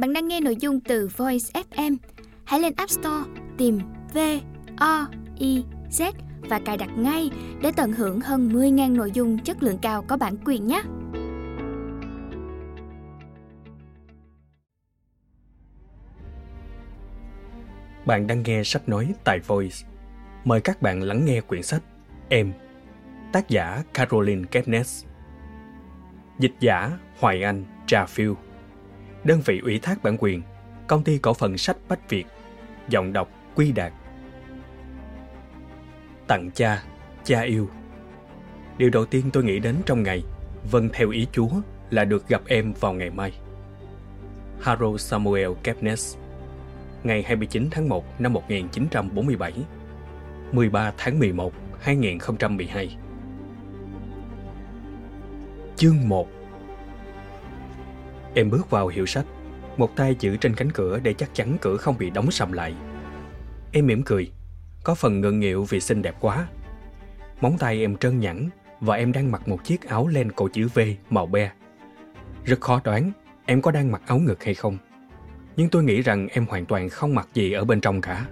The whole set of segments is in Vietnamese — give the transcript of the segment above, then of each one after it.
Bạn đang nghe nội dung từ Voice FM. Hãy lên App Store tìm V O I Z và cài đặt ngay để tận hưởng hơn 10.000 nội dung chất lượng cao có bản quyền nhé. Bạn đang nghe sách nói tại Voice. Mời các bạn lắng nghe quyển sách Em, tác giả Caroline Kepnes. Dịch giả Hoài Anh Trà Phiêu. Đơn vị ủy thác bản quyền, công ty cổ phần sách Bách Việt. Giọng đọc Quy Đạt. Tặng cha, cha yêu. Điều đầu tiên tôi nghĩ đến trong ngày, vâng theo ý Chúa, là được gặp em vào ngày mai. Harold Samuel Kepnes ngày 29 tháng 1 năm 1947, 13 tháng 11, 2012. Chương 1 Em bước vào hiệu sách, một tay giữ trên cánh cửa để chắc chắn cửa không bị đóng sầm lại. Em mỉm cười, có phần ngượng nghịu vì xinh đẹp quá. Móng tay em trơn nhẵn và em đang mặc một chiếc áo len cổ chữ V màu be. Rất khó đoán em có đang mặc áo ngực hay không nhưng tôi nghĩ rằng em hoàn toàn không mặc gì ở bên trong cả.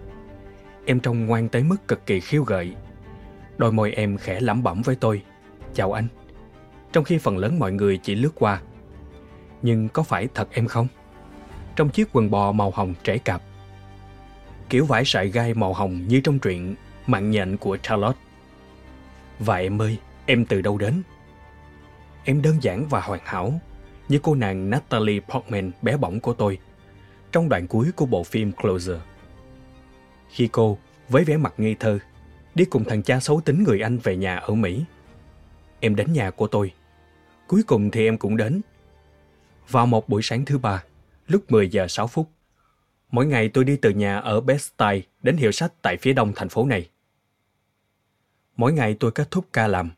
Em trông ngoan tới mức cực kỳ khiêu gợi. Đôi môi em khẽ lẩm bẩm với tôi, chào anh. Trong khi phần lớn mọi người chỉ lướt qua. Nhưng có phải thật em không? Trong chiếc quần bò màu hồng trễ cạp. Kiểu vải sợi gai màu hồng như trong truyện Mạng nhện của Charlotte. Và em ơi, em từ đâu đến? Em đơn giản và hoàn hảo, như cô nàng Natalie Portman bé bỏng của tôi trong đoạn cuối của bộ phim Closer. Khi cô, với vẻ mặt ngây thơ, đi cùng thằng cha xấu tính người Anh về nhà ở Mỹ. Em đến nhà của tôi. Cuối cùng thì em cũng đến. Vào một buổi sáng thứ ba, lúc 10 giờ 6 phút, mỗi ngày tôi đi từ nhà ở Bed-Stuy đến hiệu sách tại phía đông thành phố này. Mỗi ngày tôi kết thúc ca làm,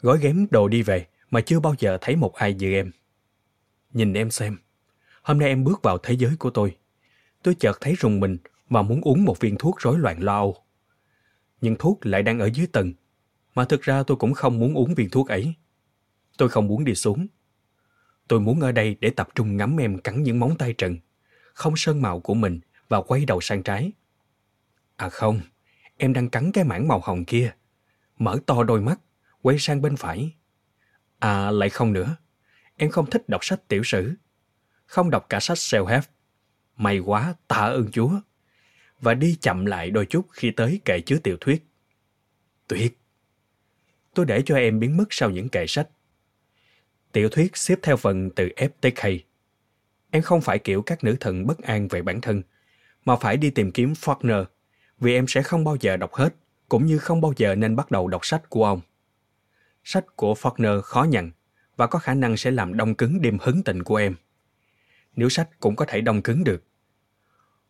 gói ghém đồ đi về mà chưa bao giờ thấy một ai như em. Nhìn em xem, Hôm nay em bước vào thế giới của tôi. Tôi chợt thấy rùng mình và muốn uống một viên thuốc rối loạn lo âu. Nhưng thuốc lại đang ở dưới tầng, mà thực ra tôi cũng không muốn uống viên thuốc ấy. Tôi không muốn đi xuống. Tôi muốn ở đây để tập trung ngắm em cắn những móng tay trần, không sơn màu của mình và quay đầu sang trái. À không, em đang cắn cái mảng màu hồng kia. Mở to đôi mắt, quay sang bên phải. À lại không nữa, em không thích đọc sách tiểu sử không đọc cả sách self-help. May quá, tạ ơn Chúa. Và đi chậm lại đôi chút khi tới kệ chứa tiểu thuyết. Tuyệt! Tôi để cho em biến mất sau những kệ sách. Tiểu thuyết xếp theo phần từ f t k Em không phải kiểu các nữ thần bất an về bản thân, mà phải đi tìm kiếm Faulkner, vì em sẽ không bao giờ đọc hết, cũng như không bao giờ nên bắt đầu đọc sách của ông. Sách của Faulkner khó nhằn và có khả năng sẽ làm đông cứng đêm hứng tình của em nếu sách cũng có thể đông cứng được.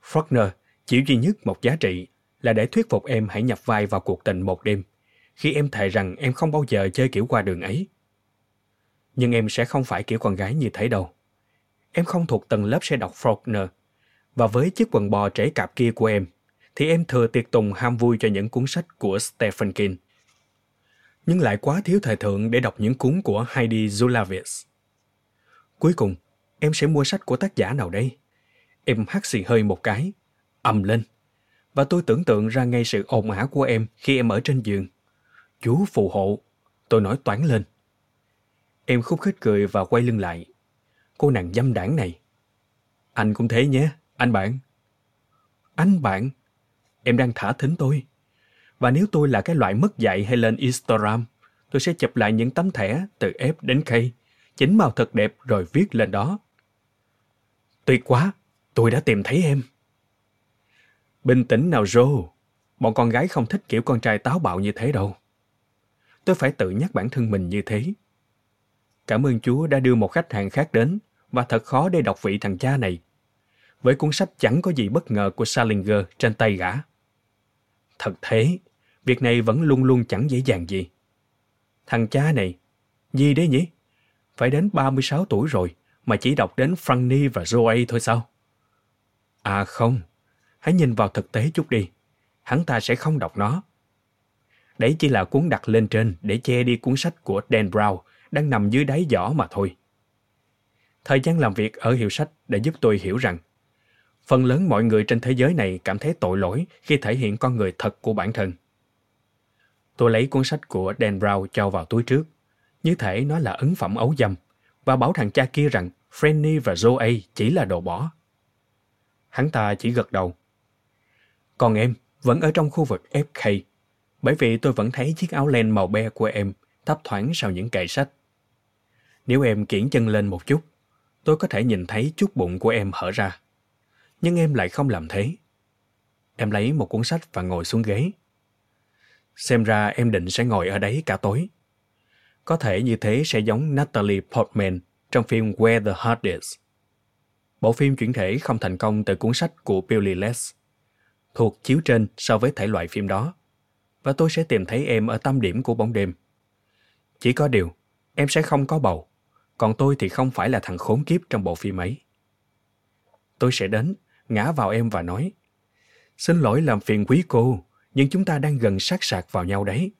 Faulkner chỉ duy nhất một giá trị là để thuyết phục em hãy nhập vai vào cuộc tình một đêm, khi em thề rằng em không bao giờ chơi kiểu qua đường ấy. Nhưng em sẽ không phải kiểu con gái như thế đâu. Em không thuộc tầng lớp sẽ đọc Faulkner, và với chiếc quần bò trễ cạp kia của em, thì em thừa tiệc tùng ham vui cho những cuốn sách của Stephen King. Nhưng lại quá thiếu thời thượng để đọc những cuốn của Heidi Zulavitz. Cuối cùng, em sẽ mua sách của tác giả nào đây? Em hắt xì hơi một cái, ầm lên. Và tôi tưởng tượng ra ngay sự ồn ả của em khi em ở trên giường. Chú phù hộ, tôi nói toán lên. Em khúc khích cười và quay lưng lại. Cô nàng dâm đảng này. Anh cũng thế nhé, anh bạn. Anh bạn? Em đang thả thính tôi. Và nếu tôi là cái loại mất dạy hay lên Instagram, tôi sẽ chụp lại những tấm thẻ từ F đến K, chỉnh màu thật đẹp rồi viết lên đó. Tuyệt quá, tôi đã tìm thấy em. Bình tĩnh nào Joe, bọn con gái không thích kiểu con trai táo bạo như thế đâu. Tôi phải tự nhắc bản thân mình như thế. Cảm ơn Chúa đã đưa một khách hàng khác đến và thật khó để đọc vị thằng cha này. Với cuốn sách chẳng có gì bất ngờ của Salinger trên tay gã. Thật thế, việc này vẫn luôn luôn chẳng dễ dàng gì. Thằng cha này, gì đấy nhỉ? Phải đến 36 tuổi rồi mà chỉ đọc đến Franny và Joey thôi sao? À không, hãy nhìn vào thực tế chút đi. Hắn ta sẽ không đọc nó. Đấy chỉ là cuốn đặt lên trên để che đi cuốn sách của Dan Brown đang nằm dưới đáy giỏ mà thôi. Thời gian làm việc ở hiệu sách đã giúp tôi hiểu rằng phần lớn mọi người trên thế giới này cảm thấy tội lỗi khi thể hiện con người thật của bản thân. Tôi lấy cuốn sách của Dan Brown cho vào túi trước, như thể nó là ấn phẩm ấu dâm, và bảo thằng cha kia rằng Franny và Zoe chỉ là đồ bỏ. Hắn ta chỉ gật đầu. Còn em vẫn ở trong khu vực FK, bởi vì tôi vẫn thấy chiếc áo len màu be của em thấp thoáng sau những kệ sách. Nếu em kiển chân lên một chút, tôi có thể nhìn thấy chút bụng của em hở ra. Nhưng em lại không làm thế. Em lấy một cuốn sách và ngồi xuống ghế. Xem ra em định sẽ ngồi ở đấy cả tối. Có thể như thế sẽ giống Natalie Portman trong phim Where the Heart Is. Bộ phim chuyển thể không thành công từ cuốn sách của Billy Les, thuộc chiếu trên so với thể loại phim đó. Và tôi sẽ tìm thấy em ở tâm điểm của bóng đêm. Chỉ có điều, em sẽ không có bầu, còn tôi thì không phải là thằng khốn kiếp trong bộ phim ấy. Tôi sẽ đến, ngã vào em và nói, Xin lỗi làm phiền quý cô, nhưng chúng ta đang gần sát sạc vào nhau đấy.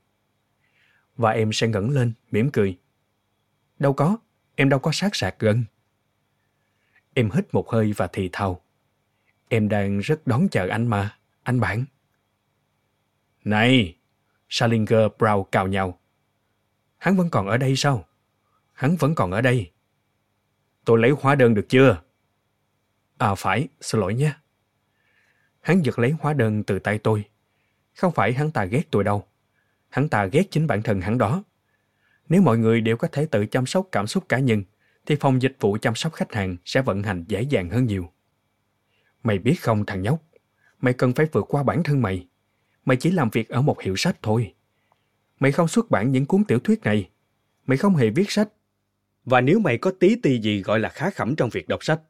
Và em sẽ ngẩng lên, mỉm cười. Đâu có, em đâu có sát sạc gần. Em hít một hơi và thì thào. Em đang rất đón chờ anh mà, anh bạn. Này! Salinger Brown cào nhau. Hắn vẫn còn ở đây sao? Hắn vẫn còn ở đây. Tôi lấy hóa đơn được chưa? À phải, xin lỗi nhé. Hắn giật lấy hóa đơn từ tay tôi. Không phải hắn ta ghét tôi đâu. Hắn ta ghét chính bản thân hắn đó. Nếu mọi người đều có thể tự chăm sóc cảm xúc cá nhân, thì phòng dịch vụ chăm sóc khách hàng sẽ vận hành dễ dàng hơn nhiều. Mày biết không thằng nhóc, mày cần phải vượt qua bản thân mày. Mày chỉ làm việc ở một hiệu sách thôi. Mày không xuất bản những cuốn tiểu thuyết này. Mày không hề viết sách. Và nếu mày có tí tì gì gọi là khá khẩm trong việc đọc sách,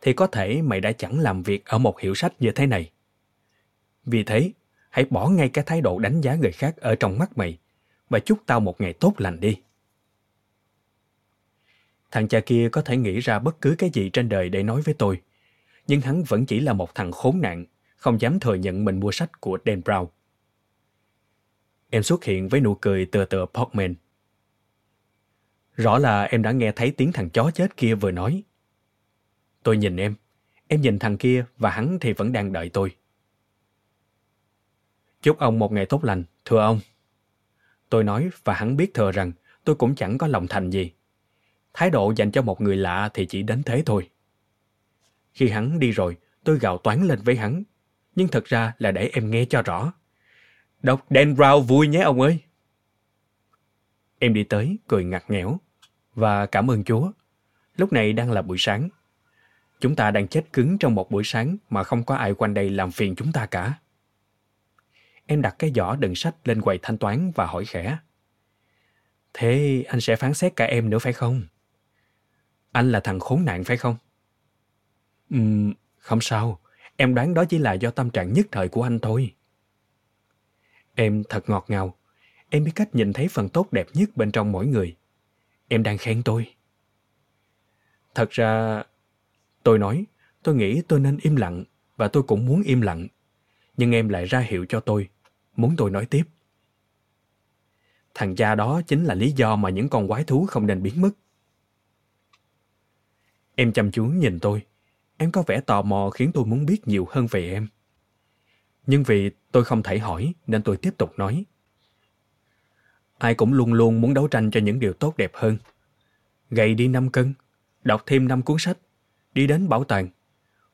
thì có thể mày đã chẳng làm việc ở một hiệu sách như thế này. Vì thế, hãy bỏ ngay cái thái độ đánh giá người khác ở trong mắt mày và chúc tao một ngày tốt lành đi. Thằng cha kia có thể nghĩ ra bất cứ cái gì trên đời để nói với tôi, nhưng hắn vẫn chỉ là một thằng khốn nạn, không dám thừa nhận mình mua sách của Dan Brown. Em xuất hiện với nụ cười tựa tựa Portman. Rõ là em đã nghe thấy tiếng thằng chó chết kia vừa nói. Tôi nhìn em, em nhìn thằng kia và hắn thì vẫn đang đợi tôi. Chúc ông một ngày tốt lành, thưa ông. Tôi nói và hắn biết thừa rằng tôi cũng chẳng có lòng thành gì. Thái độ dành cho một người lạ thì chỉ đến thế thôi. Khi hắn đi rồi, tôi gào toán lên với hắn. Nhưng thật ra là để em nghe cho rõ. Đọc Dan Brown vui nhé ông ơi. Em đi tới, cười ngặt nghẽo. Và cảm ơn Chúa. Lúc này đang là buổi sáng. Chúng ta đang chết cứng trong một buổi sáng mà không có ai quanh đây làm phiền chúng ta cả. Em đặt cái giỏ đựng sách lên quầy thanh toán và hỏi khẽ. Thế anh sẽ phán xét cả em nữa phải không? Anh là thằng khốn nạn phải không? Ừm, không sao. Em đoán đó chỉ là do tâm trạng nhất thời của anh thôi. Em thật ngọt ngào. Em biết cách nhìn thấy phần tốt đẹp nhất bên trong mỗi người. Em đang khen tôi. Thật ra, tôi nói, tôi nghĩ tôi nên im lặng và tôi cũng muốn im lặng. Nhưng em lại ra hiệu cho tôi, muốn tôi nói tiếp. Thằng cha đó chính là lý do mà những con quái thú không nên biến mất. Em chăm chú nhìn tôi. Em có vẻ tò mò khiến tôi muốn biết nhiều hơn về em. Nhưng vì tôi không thể hỏi nên tôi tiếp tục nói. Ai cũng luôn luôn muốn đấu tranh cho những điều tốt đẹp hơn. Gầy đi 5 cân, đọc thêm 5 cuốn sách, đi đến bảo tàng,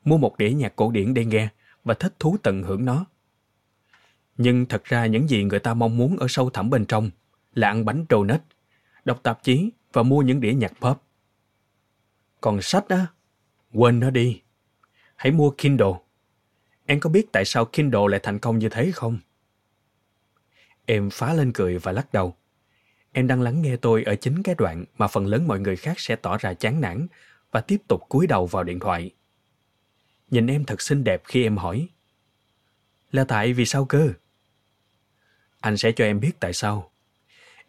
mua một đĩa nhạc cổ điển để nghe và thích thú tận hưởng nó. Nhưng thật ra những gì người ta mong muốn ở sâu thẳm bên trong là ăn bánh donut, đọc tạp chí và mua những đĩa nhạc pop. Còn sách á, quên nó đi. Hãy mua Kindle. Em có biết tại sao Kindle lại thành công như thế không? Em phá lên cười và lắc đầu. Em đang lắng nghe tôi ở chính cái đoạn mà phần lớn mọi người khác sẽ tỏ ra chán nản và tiếp tục cúi đầu vào điện thoại. Nhìn em thật xinh đẹp khi em hỏi. Là tại vì sao cơ? Anh sẽ cho em biết tại sao.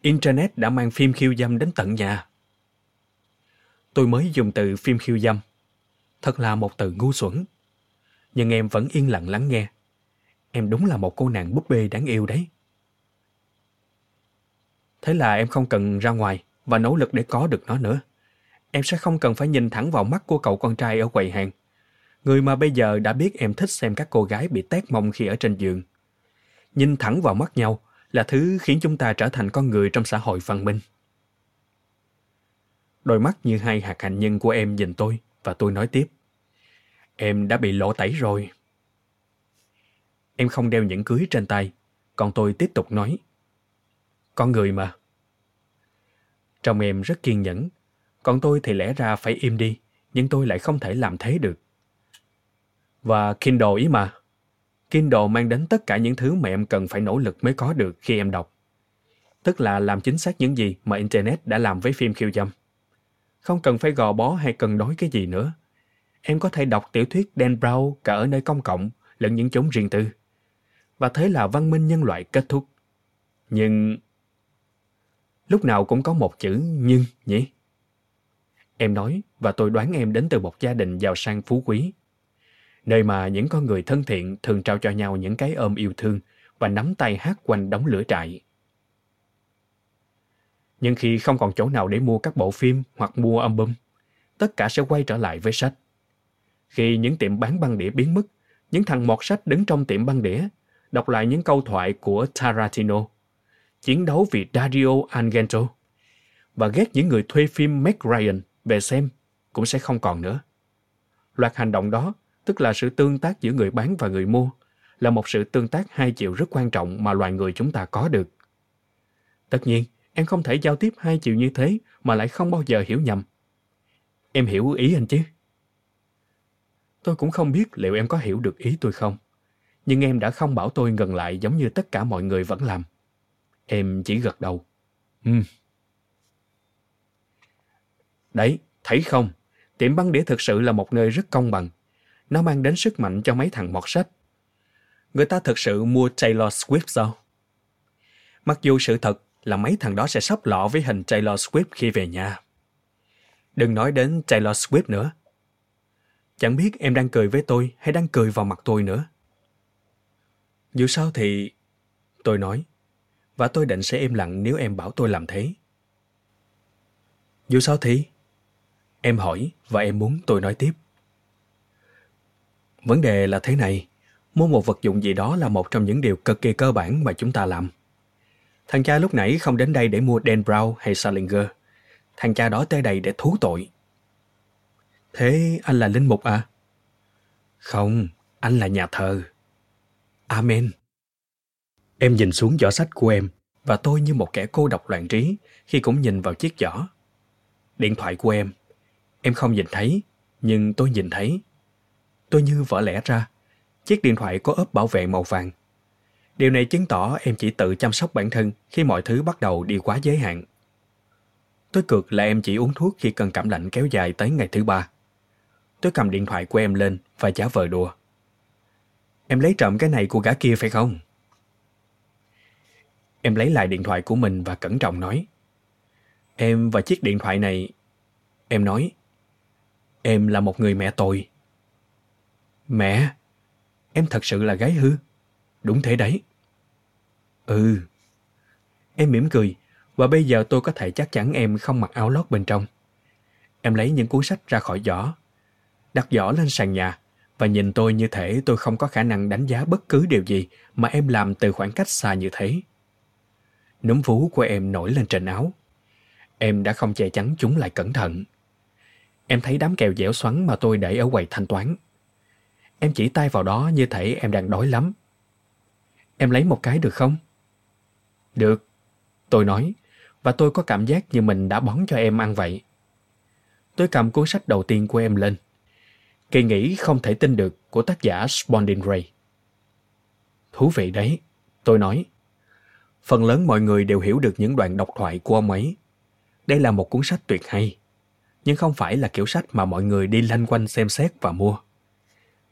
Internet đã mang phim khiêu dâm đến tận nhà. Tôi mới dùng từ phim khiêu dâm. Thật là một từ ngu xuẩn. Nhưng em vẫn yên lặng lắng nghe. Em đúng là một cô nàng búp bê đáng yêu đấy. Thế là em không cần ra ngoài và nỗ lực để có được nó nữa. em sẽ không cần phải nhìn thẳng vào mắt của cậu con trai ở quầy hàng. Người mà bây giờ đã biết em thích xem các cô gái bị tét mông khi ở trên giường. Nhìn thẳng vào mắt nhau là thứ khiến chúng ta trở thành con người trong xã hội văn minh. Đôi mắt như hai hạt hạnh nhân của em nhìn tôi và tôi nói tiếp. Em đã bị lộ tẩy rồi. Em không đeo nhẫn cưới trên tay, còn tôi tiếp tục nói. Con người mà. Trong em rất kiên nhẫn, còn tôi thì lẽ ra phải im đi, nhưng tôi lại không thể làm thế được. Và Kindle ý mà. Kindle mang đến tất cả những thứ mà em cần phải nỗ lực mới có được khi em đọc. Tức là làm chính xác những gì mà Internet đã làm với phim khiêu dâm. Không cần phải gò bó hay cần đói cái gì nữa. Em có thể đọc tiểu thuyết Dan Brown cả ở nơi công cộng lẫn những chốn riêng tư. Và thế là văn minh nhân loại kết thúc. Nhưng... Lúc nào cũng có một chữ nhưng nhỉ? Em nói và tôi đoán em đến từ một gia đình giàu sang phú quý. Nơi mà những con người thân thiện thường trao cho nhau những cái ôm yêu thương và nắm tay hát quanh đống lửa trại. Nhưng khi không còn chỗ nào để mua các bộ phim hoặc mua album, tất cả sẽ quay trở lại với sách. Khi những tiệm bán băng đĩa biến mất, những thằng mọt sách đứng trong tiệm băng đĩa, đọc lại những câu thoại của Tarantino, chiến đấu vì Dario Argento, và ghét những người thuê phim Meg Ryan về xem cũng sẽ không còn nữa. Loạt hành động đó, tức là sự tương tác giữa người bán và người mua, là một sự tương tác hai chiều rất quan trọng mà loài người chúng ta có được. Tất nhiên, em không thể giao tiếp hai chiều như thế mà lại không bao giờ hiểu nhầm. Em hiểu ý anh chứ? Tôi cũng không biết liệu em có hiểu được ý tôi không. Nhưng em đã không bảo tôi ngừng lại giống như tất cả mọi người vẫn làm. Em chỉ gật đầu. Ừ. Đấy, thấy không? Tiệm băng đĩa thực sự là một nơi rất công bằng. Nó mang đến sức mạnh cho mấy thằng mọt sách. Người ta thực sự mua Taylor Swift sao? Mặc dù sự thật là mấy thằng đó sẽ sắp lọ với hình Taylor Swift khi về nhà. Đừng nói đến Taylor Swift nữa. Chẳng biết em đang cười với tôi hay đang cười vào mặt tôi nữa. Dù sao thì... Tôi nói. Và tôi định sẽ im lặng nếu em bảo tôi làm thế. Dù sao thì... Em hỏi và em muốn tôi nói tiếp. Vấn đề là thế này. Mua một vật dụng gì đó là một trong những điều cực kỳ cơ bản mà chúng ta làm. Thằng cha lúc nãy không đến đây để mua Dan Brown hay Salinger. Thằng cha đó tới đây để thú tội. Thế anh là linh mục à? Không, anh là nhà thờ. Amen. Em nhìn xuống giỏ sách của em và tôi như một kẻ cô độc loạn trí khi cũng nhìn vào chiếc giỏ. Điện thoại của em. Em không nhìn thấy, nhưng tôi nhìn thấy. Tôi như vỡ lẽ ra. Chiếc điện thoại có ốp bảo vệ màu vàng. Điều này chứng tỏ em chỉ tự chăm sóc bản thân khi mọi thứ bắt đầu đi quá giới hạn. Tôi cược là em chỉ uống thuốc khi cơn cảm lạnh kéo dài tới ngày thứ ba. Tôi cầm điện thoại của em lên và giả vờ đùa. Em lấy trộm cái này của gã kia phải không? Em lấy lại điện thoại của mình và cẩn trọng nói. Em và chiếc điện thoại này... Em nói. Em là một người mẹ tồi. Mẹ? Em thật sự là gái hư? Đúng thế đấy. Ừ. Em mỉm cười và bây giờ tôi có thể chắc chắn em không mặc áo lót bên trong. Em lấy những cuốn sách ra khỏi giỏ, đặt giỏ lên sàn nhà và nhìn tôi như thể tôi không có khả năng đánh giá bất cứ điều gì mà em làm từ khoảng cách xa như thế. Núm vú của em nổi lên trên áo. Em đã không che chắn chúng lại cẩn thận. Em thấy đám kẹo dẻo xoắn mà tôi để ở quầy thanh toán. Em chỉ tay vào đó như thể em đang đói lắm. Em lấy một cái được không? Được, tôi nói, và tôi có cảm giác như mình đã bón cho em ăn vậy. Tôi cầm cuốn sách đầu tiên của em lên. Kỳ nghĩ không thể tin được của tác giả Spondin Ray. Thú vị đấy, tôi nói. Phần lớn mọi người đều hiểu được những đoạn độc thoại của ông ấy. Đây là một cuốn sách tuyệt hay, nhưng không phải là kiểu sách mà mọi người đi lanh quanh xem xét và mua.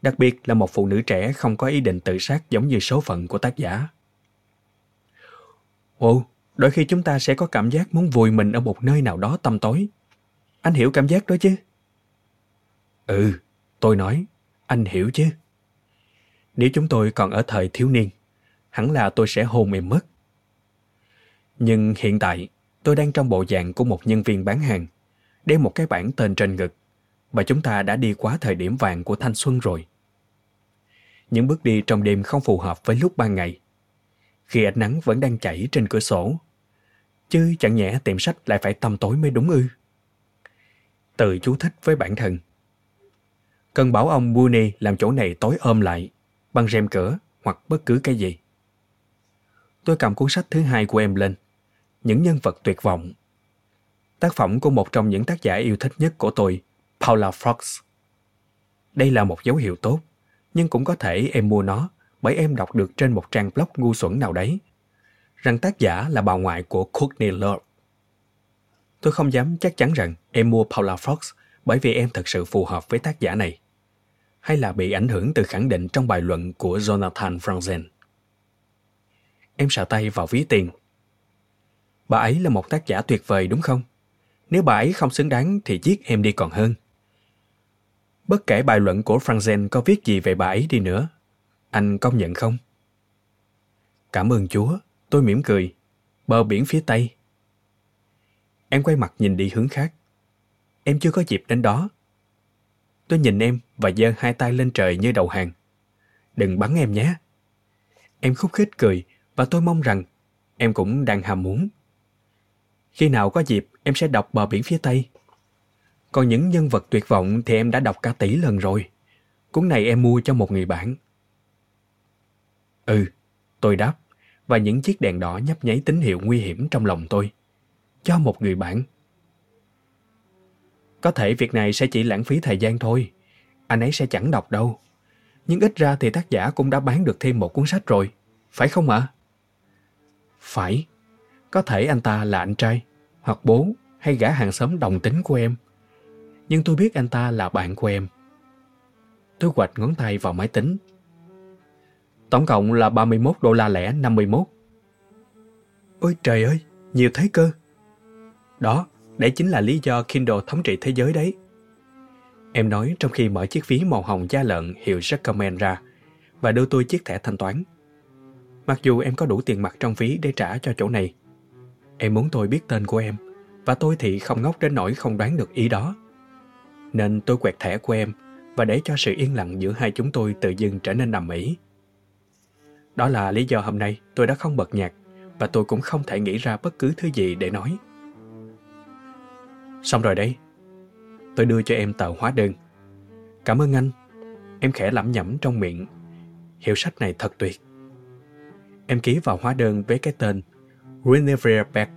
Đặc biệt là một phụ nữ trẻ không có ý định tự sát giống như số phận của tác giả. Ồ, đôi khi chúng ta sẽ có cảm giác muốn vùi mình ở một nơi nào đó tăm tối. Anh hiểu cảm giác đó chứ? Ừ, tôi nói, anh hiểu chứ. Nếu chúng tôi còn ở thời thiếu niên, hẳn là tôi sẽ hồn em mất. Nhưng hiện tại, tôi đang trong bộ dạng của một nhân viên bán hàng, đeo một cái bảng tên trên ngực và chúng ta đã đi quá thời điểm vàng của thanh xuân rồi. Những bước đi trong đêm không phù hợp với lúc ban ngày. Khi ánh nắng vẫn đang chảy trên cửa sổ, chứ chẳng nhẽ tiệm sách lại phải tăm tối mới đúng ư. từ chú thích với bản thân. Cần bảo ông Mooney làm chỗ này tối ôm lại, bằng rèm cửa hoặc bất cứ cái gì. Tôi cầm cuốn sách thứ hai của em lên. Những nhân vật tuyệt vọng. Tác phẩm của một trong những tác giả yêu thích nhất của tôi, Paula Fox. Đây là một dấu hiệu tốt, nhưng cũng có thể em mua nó bởi em đọc được trên một trang blog ngu xuẩn nào đấy rằng tác giả là bà ngoại của Courtney Love. Tôi không dám chắc chắn rằng em mua Paula Fox bởi vì em thật sự phù hợp với tác giả này hay là bị ảnh hưởng từ khẳng định trong bài luận của Jonathan Franzen. Em sờ tay vào ví tiền. Bà ấy là một tác giả tuyệt vời đúng không? Nếu bà ấy không xứng đáng thì giết em đi còn hơn. Bất kể bài luận của Franzen có viết gì về bà ấy đi nữa, anh công nhận không? Cảm ơn Chúa, tôi mỉm cười. Bờ biển phía Tây. Em quay mặt nhìn đi hướng khác. Em chưa có dịp đến đó. Tôi nhìn em và giơ hai tay lên trời như đầu hàng. Đừng bắn em nhé. Em khúc khích cười và tôi mong rằng em cũng đang ham muốn. Khi nào có dịp, em sẽ đọc Bờ biển phía Tây. Còn những nhân vật tuyệt vọng thì em đã đọc cả tỷ lần rồi. Cuốn này em mua cho một người bạn. Ừ, tôi đáp, và những chiếc đèn đỏ nhấp nháy tín hiệu nguy hiểm trong lòng tôi. Cho một người bạn. Có thể việc này sẽ chỉ lãng phí thời gian thôi. Anh ấy sẽ chẳng đọc đâu. Nhưng ít ra thì tác giả cũng đã bán được thêm một cuốn sách rồi. Phải không ạ? À? Phải. Có thể anh ta là anh trai, hoặc bố, hay gã hàng xóm đồng tính của em. Nhưng tôi biết anh ta là bạn của em. Tôi quạch ngón tay vào máy tính. Tổng cộng là 31 đô la lẻ 51. Ôi trời ơi, nhiều thế cơ. Đó, đấy chính là lý do Kindle thống trị thế giới đấy. Em nói trong khi mở chiếc ví màu hồng da lợn hiệu Recommend ra và đưa tôi chiếc thẻ thanh toán. Mặc dù em có đủ tiền mặt trong ví để trả cho chỗ này. Em muốn tôi biết tên của em, và tôi thì không ngốc đến nỗi không đoán được ý đó. Nên tôi quẹt thẻ của em và để cho sự yên lặng giữa hai chúng tôi tự dưng trở nên nằm ĩ. Đó là lý do hôm nay tôi đã không bật nhạc và tôi cũng không thể nghĩ ra bất cứ thứ gì để nói. Xong rồi đấy. Tôi đưa cho em tờ hóa đơn. Cảm ơn anh. Em khẽ lẩm nhẩm trong miệng. Hiệu sách này thật tuyệt. Em ký vào hóa đơn với cái tên Guinevere Beck.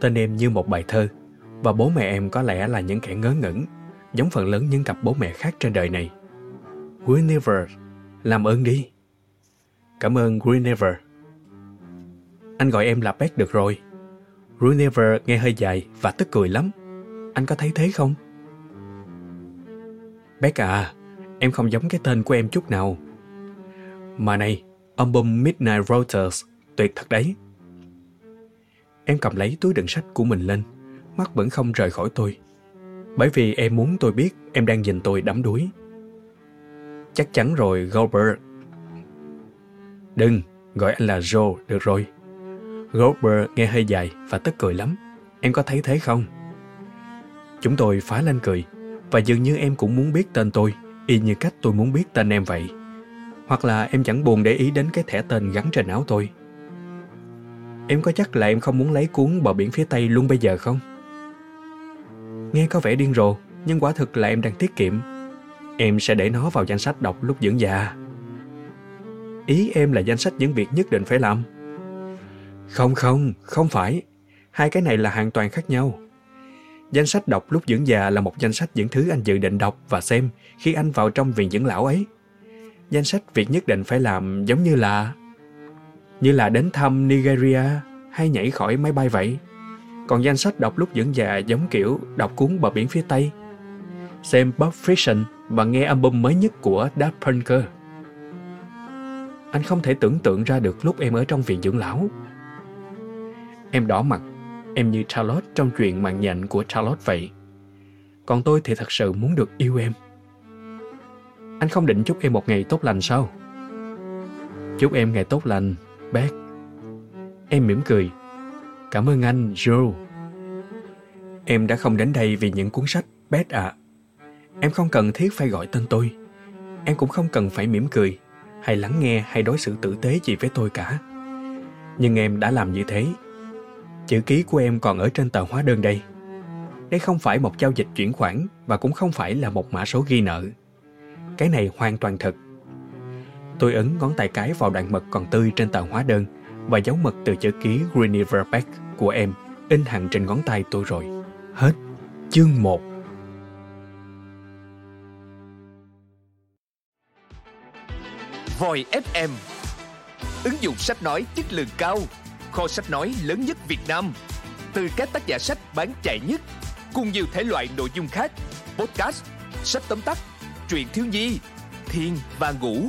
Tên em như một bài thơ và bố mẹ em có lẽ là những kẻ ngớ ngẩn giống phần lớn những cặp bố mẹ khác trên đời này. Guinevere, làm ơn đi. Cảm ơn Guinevere. Anh gọi em là Beck được rồi. Guinevere nghe hơi dài và tức cười lắm. Anh có thấy thế không? Beck à, em không giống cái tên của em chút nào. Mà này, album Midnight Rotors, tuyệt thật đấy. Em cầm lấy túi đựng sách của mình lên, mắt vẫn không rời khỏi tôi. Bởi vì em muốn tôi biết em đang nhìn tôi đắm đuối. Chắc chắn rồi, Goldberg. Đừng, gọi anh là Joe, được rồi. Goldberg nghe hơi dài và tức cười lắm. Em có thấy thế không? Chúng tôi phá lên cười, và dường như em cũng muốn biết tên tôi, y như cách tôi muốn biết tên em vậy. Hoặc là em chẳng buồn để ý đến cái thẻ tên gắn trên áo tôi. Em có chắc là em không muốn lấy cuốn bờ biển phía Tây luôn bây giờ không? Nghe có vẻ điên rồ, nhưng quả thực là em đang tiết kiệm. Em sẽ để nó vào danh sách đọc lúc dưỡng già. Ý em là danh sách những việc nhất định phải làm. Không không, không phải. Hai cái này là hoàn toàn khác nhau. Danh sách đọc lúc dưỡng già là một danh sách những thứ anh dự định đọc và xem khi anh vào trong viện dưỡng lão ấy. Danh sách việc nhất định phải làm giống như là như là đến thăm Nigeria hay nhảy khỏi máy bay vậy. Còn danh sách đọc lúc dưỡng già giống kiểu đọc cuốn bờ biển phía Tây, xem Bob Fiction và nghe album mới nhất của Daft Punk. Anh không thể tưởng tượng ra được lúc em ở trong viện dưỡng lão. Em đỏ mặt, em như Charlotte trong chuyện mạng nhện của Charlotte vậy. Còn tôi thì thật sự muốn được yêu em. Anh không định chúc em một ngày tốt lành sao? Chúc em ngày tốt lành, Bác, Em mỉm cười. Cảm ơn anh, Joe. Em đã không đến đây vì những cuốn sách, bác ạ. À. Em không cần thiết phải gọi tên tôi. Em cũng không cần phải mỉm cười, hay lắng nghe hay đối xử tử tế gì với tôi cả. Nhưng em đã làm như thế. Chữ ký của em còn ở trên tờ hóa đơn đây. Đây không phải một giao dịch chuyển khoản và cũng không phải là một mã số ghi nợ. Cái này hoàn toàn thật. Tôi ấn ngón tay cái vào đoạn mật còn tươi trên tờ hóa đơn và dấu mật từ chữ ký Greniver Beck của em in hẳn trên ngón tay tôi rồi. Hết chương 1 Voi FM Ứng dụng sách nói chất lượng cao Kho sách nói lớn nhất Việt Nam. Từ các tác giả sách bán chạy nhất Cùng nhiều thể loại nội dung khác Podcast, sách tóm tắt, truyện thiếu nhi, thiên và ngủ.